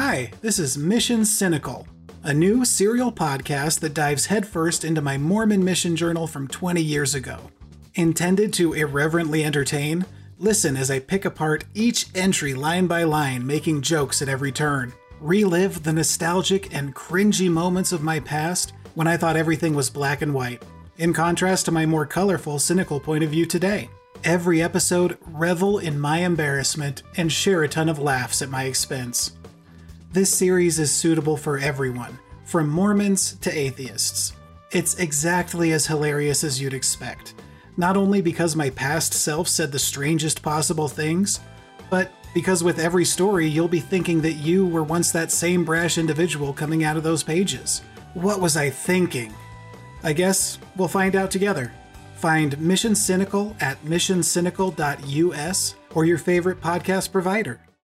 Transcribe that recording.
Hi, this is Mission Cynical, a new serial podcast that dives headfirst into my Mormon mission journal from 20 years ago. Intended to irreverently entertain, listen as I pick apart each entry line by line, making jokes at every turn. Relive the nostalgic and cringy moments of my past when I thought everything was black and white, in contrast to my more colorful, cynical point of view today. Every episode, revel in my embarrassment and share a ton of laughs at my expense. This series is suitable for everyone, from Mormons to atheists. It's exactly as hilarious as you'd expect, not only because my past self said the strangest possible things, but because with every story you'll be thinking that you were once that same brash individual coming out of those pages. What was I thinking? I guess we'll find out together. Find Mission Cynical at missioncynical.us or your favorite podcast provider.